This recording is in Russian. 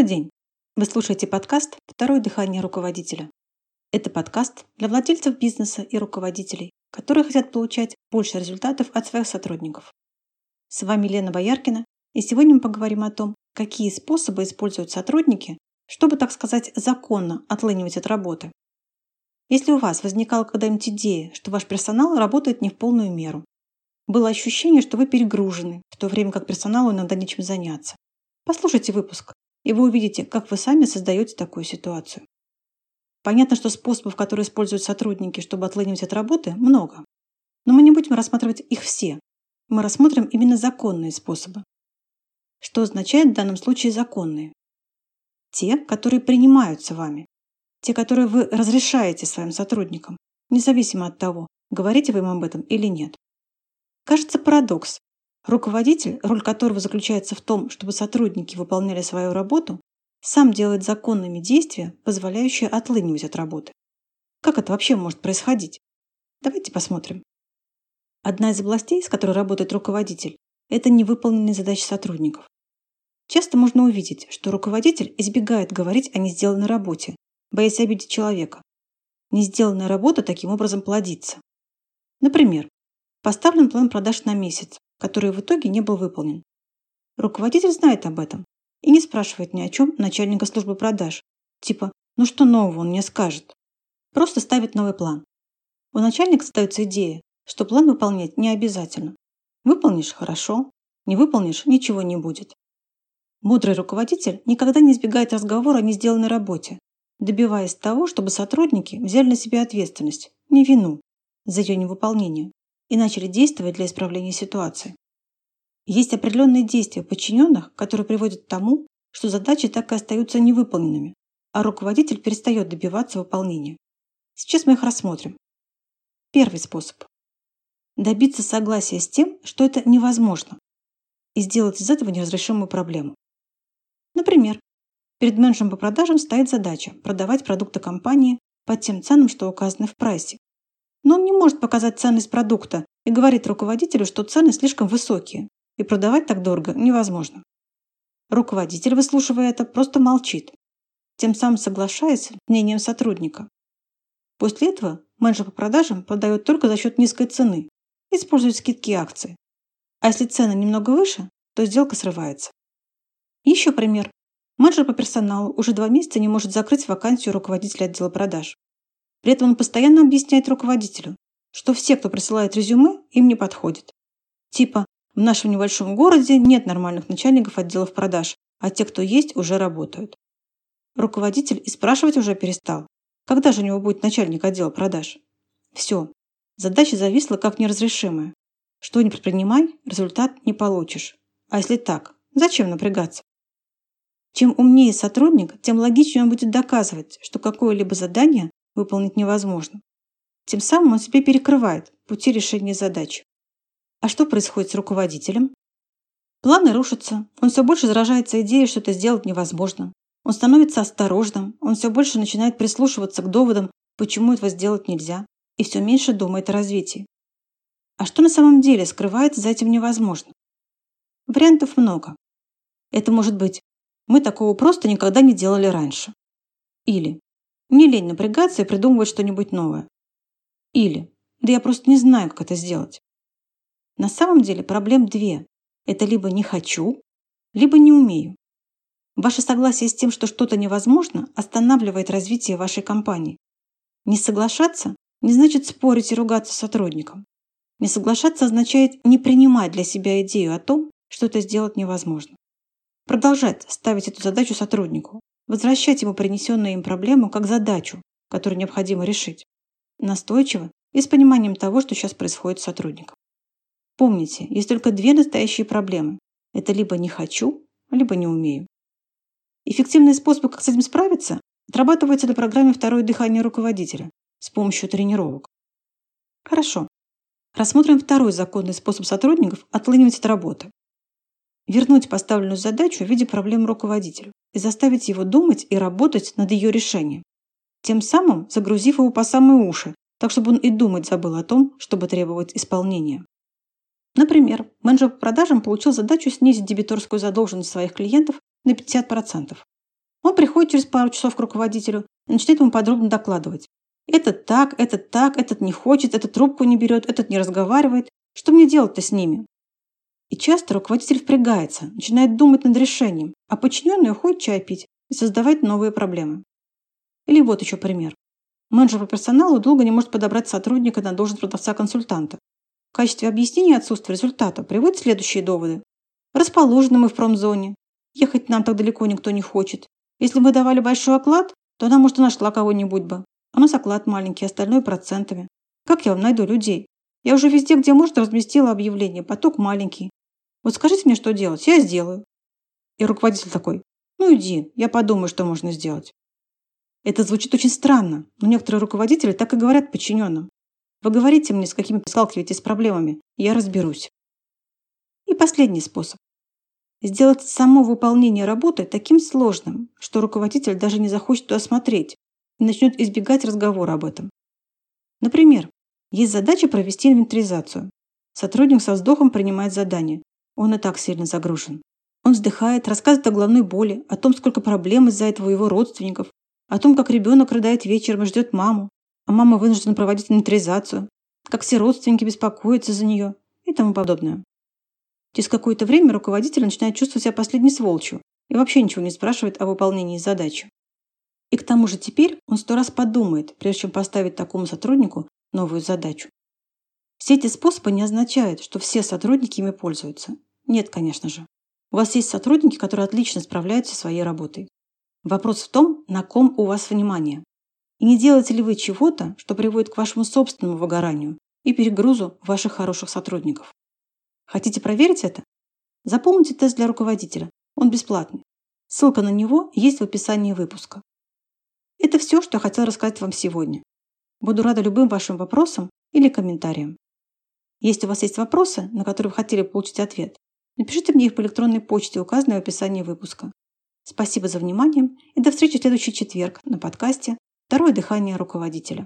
Добрый день! Вы слушаете подкаст «Второе дыхание руководителя». Это подкаст для владельцев бизнеса и руководителей, которые хотят получать больше результатов от своих сотрудников. С вами Лена Бояркина, и сегодня мы поговорим о том, какие способы используют сотрудники, чтобы, так сказать, законно отлынивать от работы. Если у вас возникала когда-нибудь идея, что ваш персонал работает не в полную меру, было ощущение, что вы перегружены, в то время как персоналу иногда нечем заняться. Послушайте выпуск, и вы увидите, как вы сами создаете такую ситуацию. Понятно, что способов, которые используют сотрудники, чтобы отлынивать от работы, много. Но мы не будем рассматривать их все. Мы рассмотрим именно законные способы. Что означает в данном случае законные? Те, которые принимаются вами. Те, которые вы разрешаете своим сотрудникам, независимо от того, говорите вы им об этом или нет. Кажется парадокс, Руководитель, роль которого заключается в том, чтобы сотрудники выполняли свою работу, сам делает законными действия, позволяющие отлынивать от работы. Как это вообще может происходить? Давайте посмотрим. Одна из областей, с которой работает руководитель, это невыполненные задачи сотрудников. Часто можно увидеть, что руководитель избегает говорить о несделанной работе, боясь обидеть человека. Несделанная работа таким образом плодится. Например, поставлен план продаж на месяц, который в итоге не был выполнен. Руководитель знает об этом и не спрашивает ни о чем начальника службы продаж. Типа, ну что нового он мне скажет? Просто ставит новый план. У начальника ставится идея, что план выполнять не обязательно. Выполнишь – хорошо, не выполнишь – ничего не будет. Мудрый руководитель никогда не избегает разговора о несделанной работе, добиваясь того, чтобы сотрудники взяли на себя ответственность, не вину, за ее невыполнение и начали действовать для исправления ситуации. Есть определенные действия подчиненных, которые приводят к тому, что задачи так и остаются невыполненными, а руководитель перестает добиваться выполнения. Сейчас мы их рассмотрим. Первый способ. Добиться согласия с тем, что это невозможно, и сделать из этого неразрешимую проблему. Например, перед менеджером по продажам стоит задача продавать продукты компании по тем ценам, что указаны в прайсе, но он не может показать ценность продукта и говорит руководителю, что цены слишком высокие, и продавать так дорого невозможно. Руководитель, выслушивая это, просто молчит, тем самым соглашаясь с мнением сотрудника. После этого менеджер по продажам продает только за счет низкой цены, использует скидки акций. А если цены немного выше, то сделка срывается. Еще пример. Менеджер по персоналу уже два месяца не может закрыть вакансию руководителя отдела продаж. При этом он постоянно объясняет руководителю, что все, кто присылает резюме, им не подходит. Типа, в нашем небольшом городе нет нормальных начальников отделов продаж, а те, кто есть, уже работают. Руководитель и спрашивать уже перестал. Когда же у него будет начальник отдела продаж? Все. Задача зависла как неразрешимая. Что ни предпринимай, результат не получишь. А если так, зачем напрягаться? Чем умнее сотрудник, тем логичнее он будет доказывать, что какое-либо задание выполнить невозможно. Тем самым он себе перекрывает пути решения задач. А что происходит с руководителем? Планы рушатся, он все больше заражается идеей, что это сделать невозможно. Он становится осторожным, он все больше начинает прислушиваться к доводам, почему этого сделать нельзя, и все меньше думает о развитии. А что на самом деле скрывается за этим невозможно? Вариантов много. Это может быть «мы такого просто никогда не делали раньше». Или не лень напрягаться и придумывать что-нибудь новое. Или «Да я просто не знаю, как это сделать». На самом деле проблем две. Это либо не хочу, либо не умею. Ваше согласие с тем, что что-то невозможно, останавливает развитие вашей компании. Не соглашаться не значит спорить и ругаться с сотрудником. Не соглашаться означает не принимать для себя идею о том, что это сделать невозможно. Продолжать ставить эту задачу сотруднику, возвращать ему принесенную им проблему как задачу, которую необходимо решить. Настойчиво и с пониманием того, что сейчас происходит с сотрудником. Помните, есть только две настоящие проблемы. Это либо не хочу, либо не умею. Эффективные способы, как с этим справиться, отрабатываются на программе «Второе дыхание руководителя» с помощью тренировок. Хорошо. Рассмотрим второй законный способ сотрудников отлынивать от работы вернуть поставленную задачу в виде проблем руководителю и заставить его думать и работать над ее решением, тем самым загрузив его по самые уши, так чтобы он и думать забыл о том, чтобы требовать исполнения. Например, менеджер по продажам получил задачу снизить дебиторскую задолженность своих клиентов на 50%. Он приходит через пару часов к руководителю и начинает ему подробно докладывать. Этот так, этот так, этот не хочет, этот трубку не берет, этот не разговаривает. Что мне делать-то с ними? И часто руководитель впрягается, начинает думать над решением, а подчиненный уходит чай пить и создавать новые проблемы. Или вот еще пример. Менеджер по персоналу долго не может подобрать сотрудника на должность продавца-консультанта. В качестве объяснения отсутствия результата приводят следующие доводы. Расположены мы в промзоне. Ехать нам так далеко никто не хочет. Если мы давали большой оклад, то она, может, и нашла кого-нибудь бы. А у нас оклад маленький, остальное процентами. Как я вам найду людей? Я уже везде, где можно, разместила объявление. Поток маленький. Вот скажите мне, что делать. Я сделаю. И руководитель такой. Ну иди, я подумаю, что можно сделать. Это звучит очень странно, но некоторые руководители так и говорят подчиненным. Вы говорите мне, с какими сталкиваетесь с проблемами, я разберусь. И последний способ. Сделать само выполнение работы таким сложным, что руководитель даже не захочет туда смотреть и начнет избегать разговора об этом. Например, есть задача провести инвентаризацию. Сотрудник со вздохом принимает задание. Он и так сильно загружен. Он вздыхает, рассказывает о головной боли, о том, сколько проблем из-за этого его родственников, о том, как ребенок рыдает вечером и ждет маму, а мама вынуждена проводить инвентаризацию, как все родственники беспокоятся за нее и тому подобное. Через какое-то время руководитель начинает чувствовать себя последней сволочью и вообще ничего не спрашивает о выполнении задачи. И к тому же теперь он сто раз подумает, прежде чем поставить такому сотруднику новую задачу. Все эти способы не означают, что все сотрудники ими пользуются. Нет, конечно же. У вас есть сотрудники, которые отлично справляются со своей работой. Вопрос в том, на ком у вас внимание. И не делаете ли вы чего-то, что приводит к вашему собственному выгоранию и перегрузу ваших хороших сотрудников. Хотите проверить это? Запомните тест для руководителя. Он бесплатный. Ссылка на него есть в описании выпуска. Это все, что я хотела рассказать вам сегодня. Буду рада любым вашим вопросам или комментариям. Если у вас есть вопросы, на которые вы хотели получить ответ, напишите мне их по электронной почте, указанной в описании выпуска. Спасибо за внимание и до встречи в следующий четверг на подкасте «Второе дыхание руководителя».